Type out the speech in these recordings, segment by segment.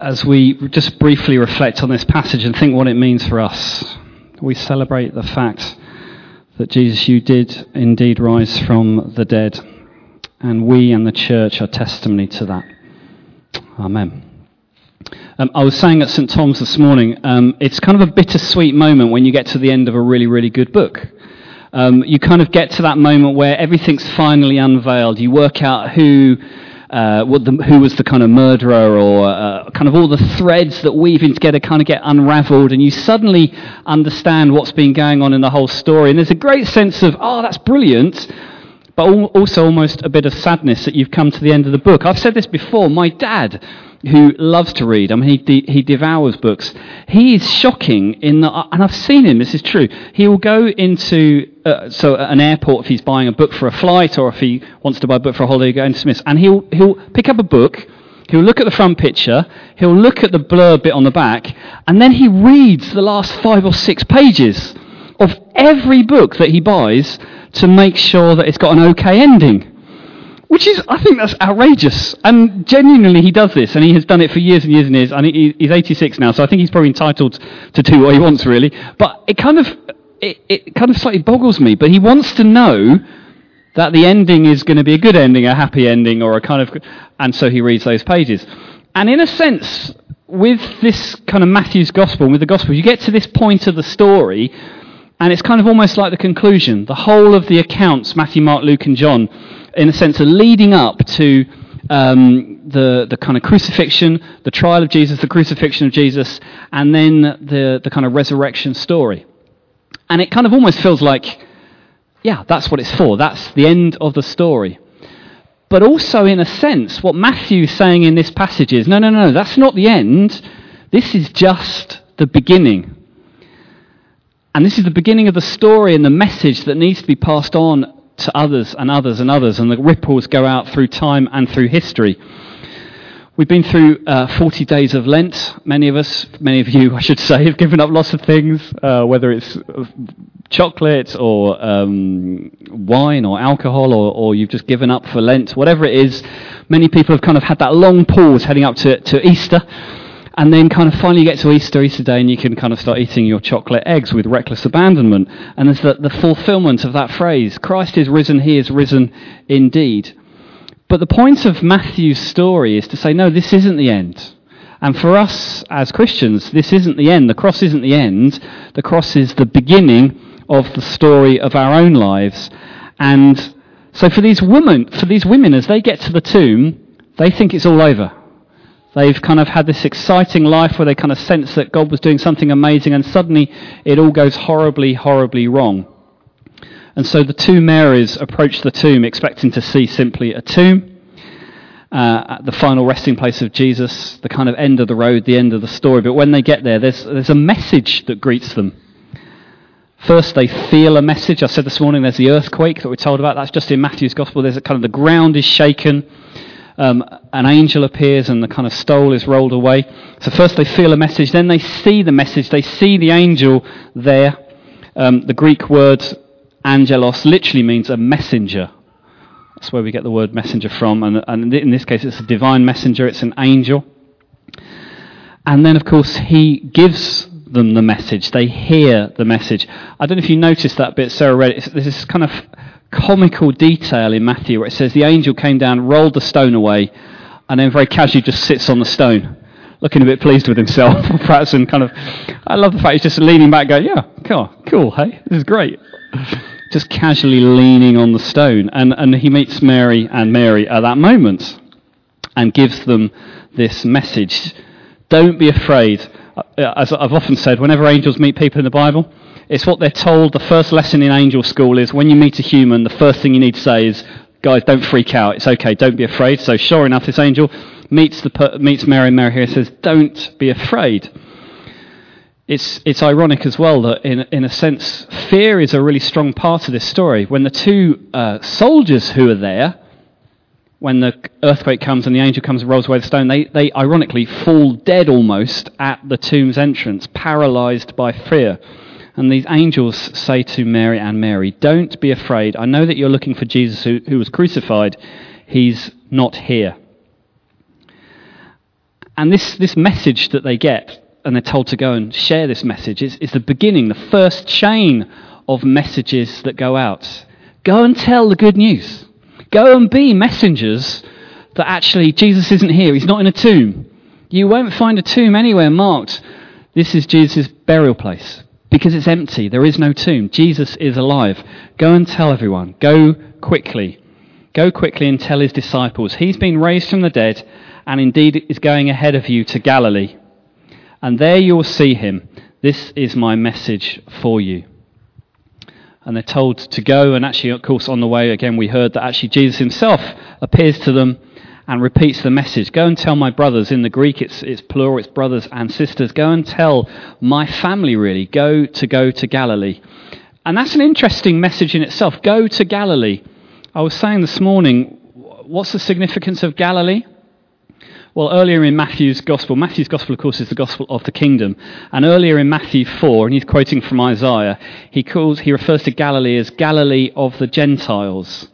as we just briefly reflect on this passage and think what it means for us, we celebrate the fact that Jesus, you did indeed rise from the dead, and we and the church are testimony to that. Amen. Um, I was saying at St. Thomas this morning, um, it's kind of a bittersweet moment when you get to the end of a really, really good book. Um, you kind of get to that moment where everything's finally unveiled. You work out who uh, the, who was the kind of murderer, or uh, kind of all the threads that weave in together kind of get unraveled, and you suddenly understand what's been going on in the whole story. And there's a great sense of, oh, that's brilliant, but also almost a bit of sadness that you've come to the end of the book. I've said this before. My dad who loves to read. I mean, he, de- he devours books. He is shocking in that, and I've seen him, this is true. He will go into, uh, so an airport if he's buying a book for a flight or if he wants to buy a book for a holiday, go into Smith's, and he'll, he'll pick up a book, he'll look at the front picture, he'll look at the blur bit on the back, and then he reads the last five or six pages of every book that he buys to make sure that it's got an okay ending. Which is, I think that's outrageous. And genuinely, he does this, and he has done it for years and years and years. And he, he's 86 now, so I think he's probably entitled to do what he wants, really. But it kind of, it, it kind of slightly boggles me. But he wants to know that the ending is going to be a good ending, a happy ending, or a kind of, and so he reads those pages. And in a sense, with this kind of Matthew's gospel, with the gospel, you get to this point of the story, and it's kind of almost like the conclusion. The whole of the accounts, Matthew, Mark, Luke, and John in a sense, are leading up to um, the, the kind of crucifixion, the trial of Jesus, the crucifixion of Jesus, and then the, the kind of resurrection story. And it kind of almost feels like, yeah, that's what it's for. That's the end of the story. But also, in a sense, what Matthew's saying in this passage is no, no, no, that's not the end. This is just the beginning. And this is the beginning of the story and the message that needs to be passed on to others and others and others, and the ripples go out through time and through history. We've been through uh, 40 days of Lent. Many of us, many of you, I should say, have given up lots of things, uh, whether it's chocolate or um, wine or alcohol, or, or, you've just given up for Lent, whatever it is. Many people have kind of had that long pause heading up to, to Easter and then kind of finally you get to Easter, Easter Day, and you can kind of start eating your chocolate eggs with reckless abandonment. And there's the, the fulfillment of that phrase Christ is risen, he is risen indeed. But the point of Matthew's story is to say, no, this isn't the end. And for us as Christians, this isn't the end. The cross isn't the end. The cross is the beginning of the story of our own lives. And so for these women, for these women, as they get to the tomb, they think it's all over. They've kind of had this exciting life where they kind of sense that God was doing something amazing, and suddenly it all goes horribly, horribly wrong. And so the two Marys approach the tomb expecting to see simply a tomb, uh, the final resting place of Jesus, the kind of end of the road, the end of the story. But when they get there, there's, there's a message that greets them. First, they feel a message. I said this morning there's the earthquake that we're told about. That's just in Matthew's Gospel. There's a kind of the ground is shaken um, an angel appears and the kind of stole is rolled away. So first they feel a message, then they see the message, they see the angel there. Um, the Greek word angelos literally means a messenger. That's where we get the word messenger from, and, and in this case it's a divine messenger, it's an angel. And then, of course, he gives them the message. They hear the message. I don't know if you noticed that bit Sarah read. It's, this is kind of comical detail in Matthew where it says the angel came down, rolled the stone away, and then very casually just sits on the stone, looking a bit pleased with himself, perhaps, and kind of. I love the fact he's just leaning back, going, "Yeah, cool, cool, hey, this is great." Just casually leaning on the stone, and and he meets Mary and Mary at that moment, and gives them this message: Don't be afraid. Uh, as I've often said, whenever angels meet people in the Bible, it's what they're told. The first lesson in angel school is when you meet a human, the first thing you need to say is, guys, don't freak out. It's okay. Don't be afraid. So sure enough, this angel meets, the, meets Mary, and Mary here says, don't be afraid. It's, it's ironic as well that, in, in a sense, fear is a really strong part of this story. When the two uh, soldiers who are there, when the earthquake comes and the angel comes and rolls away the stone, they, they ironically fall dead almost at the tomb's entrance, paralyzed by fear. And these angels say to Mary and Mary, Don't be afraid. I know that you're looking for Jesus who, who was crucified. He's not here. And this, this message that they get, and they're told to go and share this message, is, is the beginning, the first chain of messages that go out. Go and tell the good news. Go and be messengers that actually Jesus isn't here. He's not in a tomb. You won't find a tomb anywhere marked. This is Jesus' burial place because it's empty. There is no tomb. Jesus is alive. Go and tell everyone. Go quickly. Go quickly and tell his disciples. He's been raised from the dead and indeed is going ahead of you to Galilee. And there you will see him. This is my message for you. And they're told to go, and actually, of course, on the way, again, we heard that actually Jesus himself appears to them and repeats the message. Go and tell my brothers. In the Greek, it's, it's plural, it's brothers and sisters. Go and tell my family, really. Go to go to Galilee. And that's an interesting message in itself. Go to Galilee. I was saying this morning, what's the significance of Galilee? Well, earlier in Matthew's Gospel, Matthew's Gospel, of course, is the Gospel of the Kingdom. And earlier in Matthew 4, and he's quoting from Isaiah, he, calls, he refers to Galilee as Galilee of the Gentiles.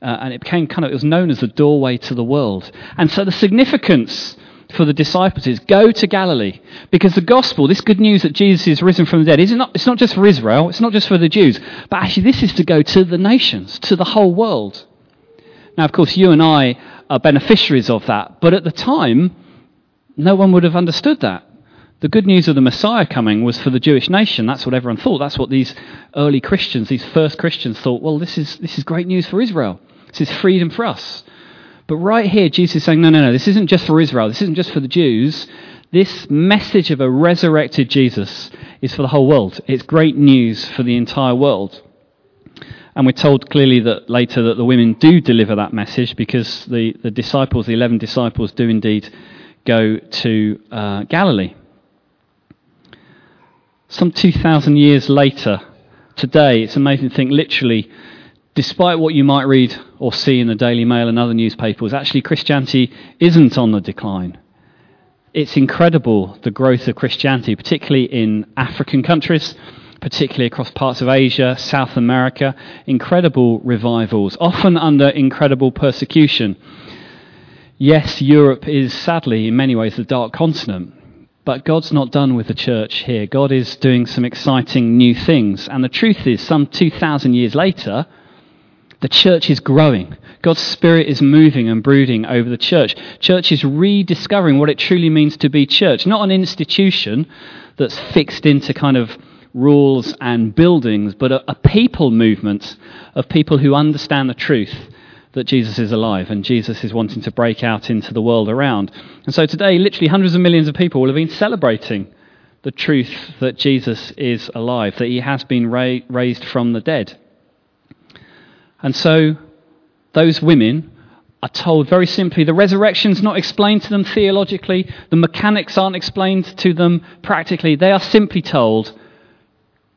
Uh, and it became kind of, it was known as the doorway to the world. And so the significance for the disciples is go to Galilee. Because the gospel, this good news that Jesus is risen from the dead, is not, it's not just for Israel, it's not just for the Jews, but actually this is to go to the nations, to the whole world. Now, of course, you and I are beneficiaries of that, but at the time, no one would have understood that. The good news of the Messiah coming was for the Jewish nation. That's what everyone thought. That's what these early Christians, these first Christians thought, well, this is, this is great news for Israel. This is freedom for us. But right here, Jesus is saying, no, no, no, this isn't just for Israel. This isn't just for the Jews. This message of a resurrected Jesus is for the whole world. It's great news for the entire world. And we're told clearly that later that the women do deliver that message because the, the disciples, the 11 disciples, do indeed go to uh, Galilee. Some 2,000 years later, today, it's amazing to think literally despite what you might read or see in the Daily Mail and other newspapers, actually Christianity isn't on the decline. It's incredible the growth of Christianity, particularly in African countries, particularly across parts of Asia, South America. Incredible revivals, often under incredible persecution. Yes, Europe is sadly, in many ways, the dark continent. But God's not done with the church here. God is doing some exciting new things. And the truth is, some 2,000 years later, the church is growing. God's Spirit is moving and brooding over the church. Church is rediscovering what it truly means to be church, not an institution that's fixed into kind of rules and buildings, but a, a people movement of people who understand the truth that Jesus is alive and Jesus is wanting to break out into the world around. And so today, literally hundreds of millions of people will have been celebrating the truth that Jesus is alive, that he has been ra- raised from the dead. And so those women are told very simply the resurrection's not explained to them theologically, the mechanics aren't explained to them practically. They are simply told,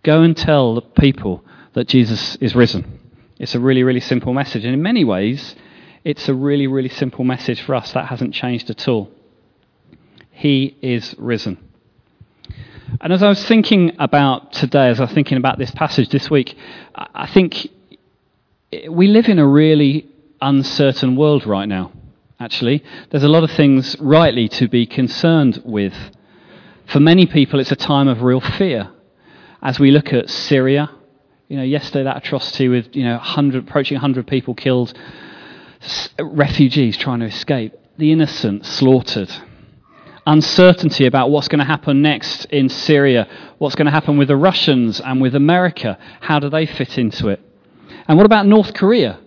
go and tell the people that Jesus is risen. It's a really, really simple message. And in many ways, it's a really, really simple message for us. That hasn't changed at all. He is risen. And as I was thinking about today, as I was thinking about this passage this week, I think we live in a really uncertain world right now, actually. There's a lot of things rightly to be concerned with. For many people, it's a time of real fear. As we look at Syria, you know, yesterday that atrocity with, you know, 100, approaching 100 people killed, refugees trying to escape, the innocent slaughtered. Uncertainty about what's going to happen next in Syria, what's going to happen with the Russians and with America. How do they fit into it? And what about North Korea?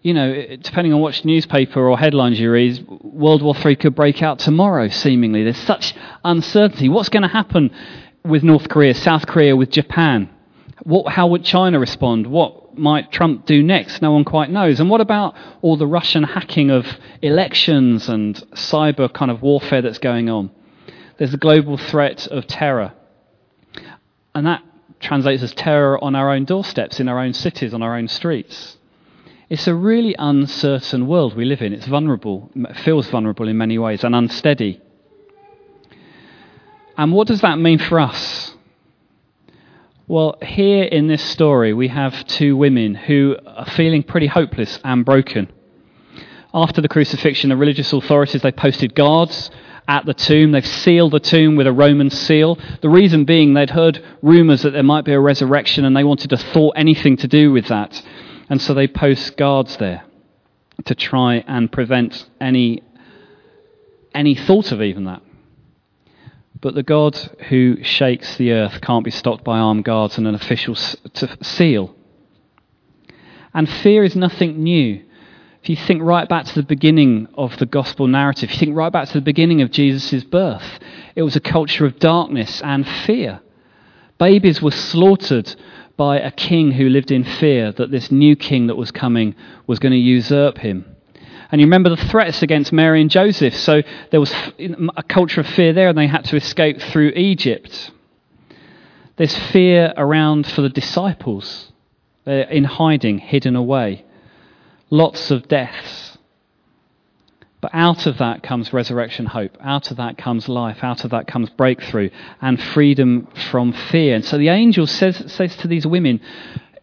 You know, depending on which newspaper or headlines you read, World War III could break out tomorrow, seemingly. There's such uncertainty. What's going to happen with North Korea, South Korea, with Japan? What, how would China respond? What might Trump do next? No one quite knows. And what about all the Russian hacking of elections and cyber kind of warfare that's going on? There's the global threat of terror. And that translates as terror on our own doorsteps, in our own cities, on our own streets. It's a really uncertain world we live in. It's vulnerable, it feels vulnerable in many ways, and unsteady. And what does that mean for us? Well, here in this story, we have two women who are feeling pretty hopeless and broken. After the crucifixion, the religious authorities they posted guards at the tomb. They've sealed the tomb with a Roman seal. The reason being they'd heard rumours that there might be a resurrection and they wanted to thwart anything to do with that. And so they post guards there to try and prevent any, any thought of even that. But the God who shakes the earth can't be stopped by armed guards and an official seal. And fear is nothing new. If you think right back to the beginning of the gospel narrative, if you think right back to the beginning of Jesus' birth, it was a culture of darkness and fear. Babies were slaughtered by a king who lived in fear that this new king that was coming was going to usurp him. And you remember the threats against Mary and Joseph. So there was a culture of fear there, and they had to escape through Egypt. There's fear around for the disciples. They're in hiding, hidden away. Lots of deaths. But out of that comes resurrection hope. Out of that comes life. Out of that comes breakthrough and freedom from fear. And so the angel says, says to these women,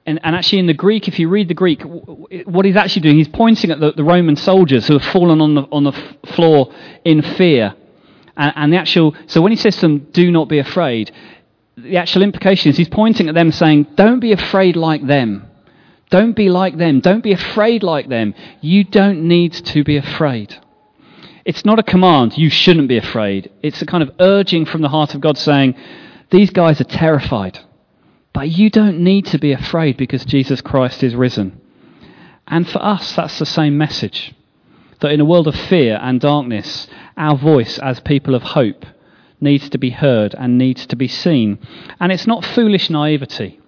and, and, actually, in the Greek, if you read the Greek, what he's actually doing, he's pointing at the, the Roman soldiers who have fallen on the, on the floor in fear. And, and, the actual, so when he says to them, do not be afraid, the actual implication is he's pointing at them saying, don't be afraid like them. Don't be like them. Don't be afraid like them. You don't need to be afraid. It's not a command, you shouldn't be afraid. It's a kind of urging from the heart of God saying, these guys are terrified. But you don't need to be afraid because Jesus Christ is risen. And for us, that's the same message. That in a world of fear and darkness, our voice as people of hope needs to be heard and needs to be seen. And it's not foolish naivety.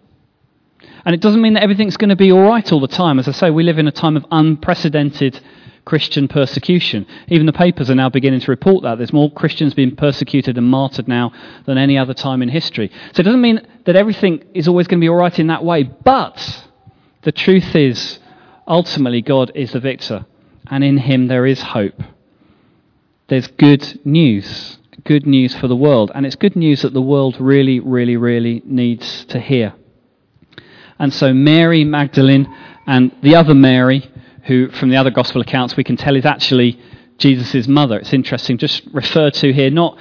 And it doesn't mean that everything's going to be all right all the time. As I say, we live in a time of unprecedented Christian persecution. Even the papers are now beginning to report that. There's more Christians being persecuted and martyred now than any other time in history. So it doesn't mean that everything is always going to be all right in that way. But the truth is, ultimately, God is the victor, and in him there is hope. There's good news. Good news for the world. And it's good news that the world really, really, really needs to hear. And so Mary Magdalene and the other Mary who, from the other gospel accounts, we can tell is actually Jesus' mother. It's interesting, just referred to here, not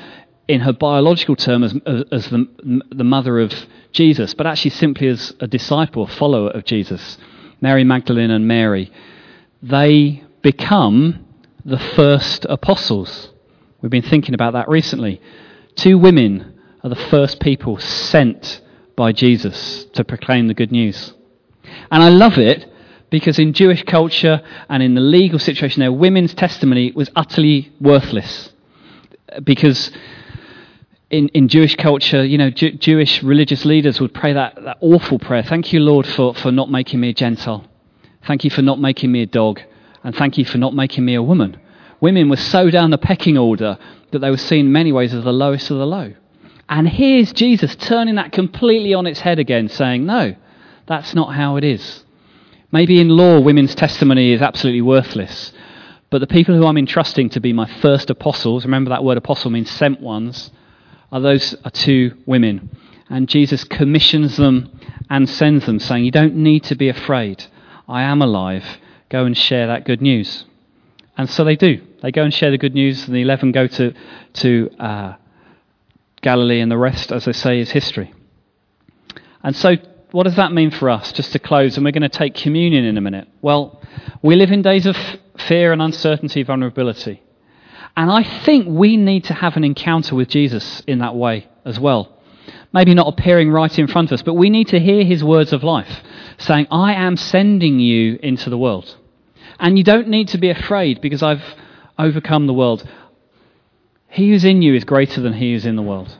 in her biological term as, as the, the mother of Jesus, but actually simply as a disciple, a follower of Jesus. Mary Magdalene and Mary. They become the first apostles. We've been thinking about that recently. Two women are the first people sent by Jesus to proclaim the good news. And I love it because in Jewish culture and in the legal situation there, women's testimony was utterly worthless. Because in, in Jewish culture, you know, Jew, Jewish religious leaders would pray that, that awful prayer Thank you, Lord, for, for not making me a Gentile. Thank you for not making me a dog. And thank you for not making me a woman. Women were so down the pecking order that they were seen in many ways as the lowest of the low. And here's Jesus turning that completely on its head again, saying, No, that's not how it is. Maybe in law, women's testimony is absolutely worthless. But the people who I'm entrusting to be my first apostles, remember that word apostle means sent ones, are those are two women. And Jesus commissions them and sends them, saying, You don't need to be afraid. I am alive. Go and share that good news. And so they do. They go and share the good news, and the 11 go to, to uh, Galilee, and the rest, as they say, is history. And so what does that mean for us? Just to close, and we're going to take communion in a minute. Well, we live in days of fear and uncertainty, vulnerability. And I think we need to have an encounter with Jesus in that way as well. Maybe not appearing right in front of us, but we need to hear his words of life saying, I am sending you into the world. And you don't need to be afraid because I've overcome the world. He who's in you is greater than he who's in the world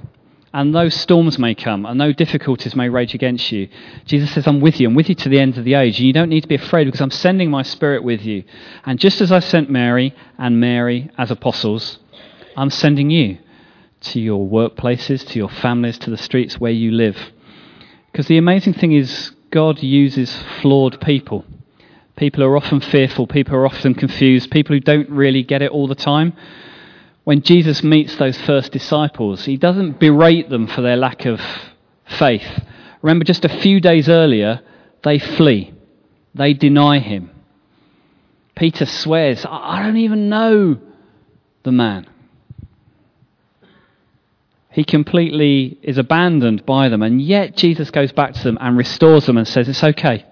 and though storms may come, and though difficulties may rage against you, Jesus says, I'm with you. I'm with you to the end of the age. And you don't need to be afraid because I'm sending my Spirit with you. And just as I sent Mary and Mary as apostles, I'm sending you to your workplaces, to your families, to the streets where you live. Because the amazing thing is, God uses flawed people. People are often fearful, people are often confused, people who don't really get it all the time when Jesus meets those first disciples, he doesn't berate them for their lack of faith. Remember, just a few days earlier, they flee, they deny him. Peter swears, I don't even know the man. He completely is abandoned by them, and yet Jesus goes back to them and restores them and says, It's okay.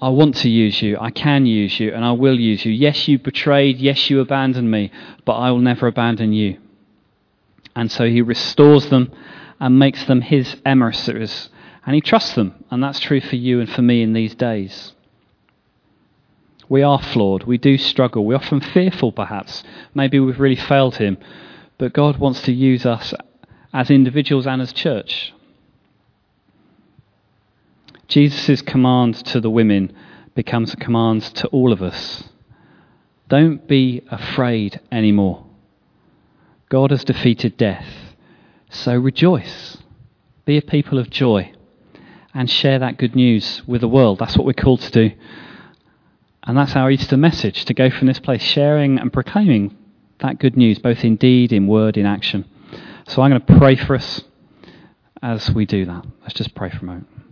I want to use you. I can use you, and I will use you. Yes, you betrayed. Yes, you abandoned me, but I will never abandon you. And so he restores them and makes them his emissaries, and he trusts them. And that's true for you and for me in these days. We are flawed. We do struggle. We're often fearful, perhaps. Maybe we've really failed him. But God wants to use us as individuals and as church. Jesus' command to the women becomes a command to all of us. Don't be afraid anymore. God has defeated death. So rejoice. Be a people of joy and share that good news with the world. That's what we're called to do. And that's our Easter message to go from this place sharing and proclaiming that good news, both in deed, in word, in action. So I'm going to pray for us as we do that. Let's just pray for a moment.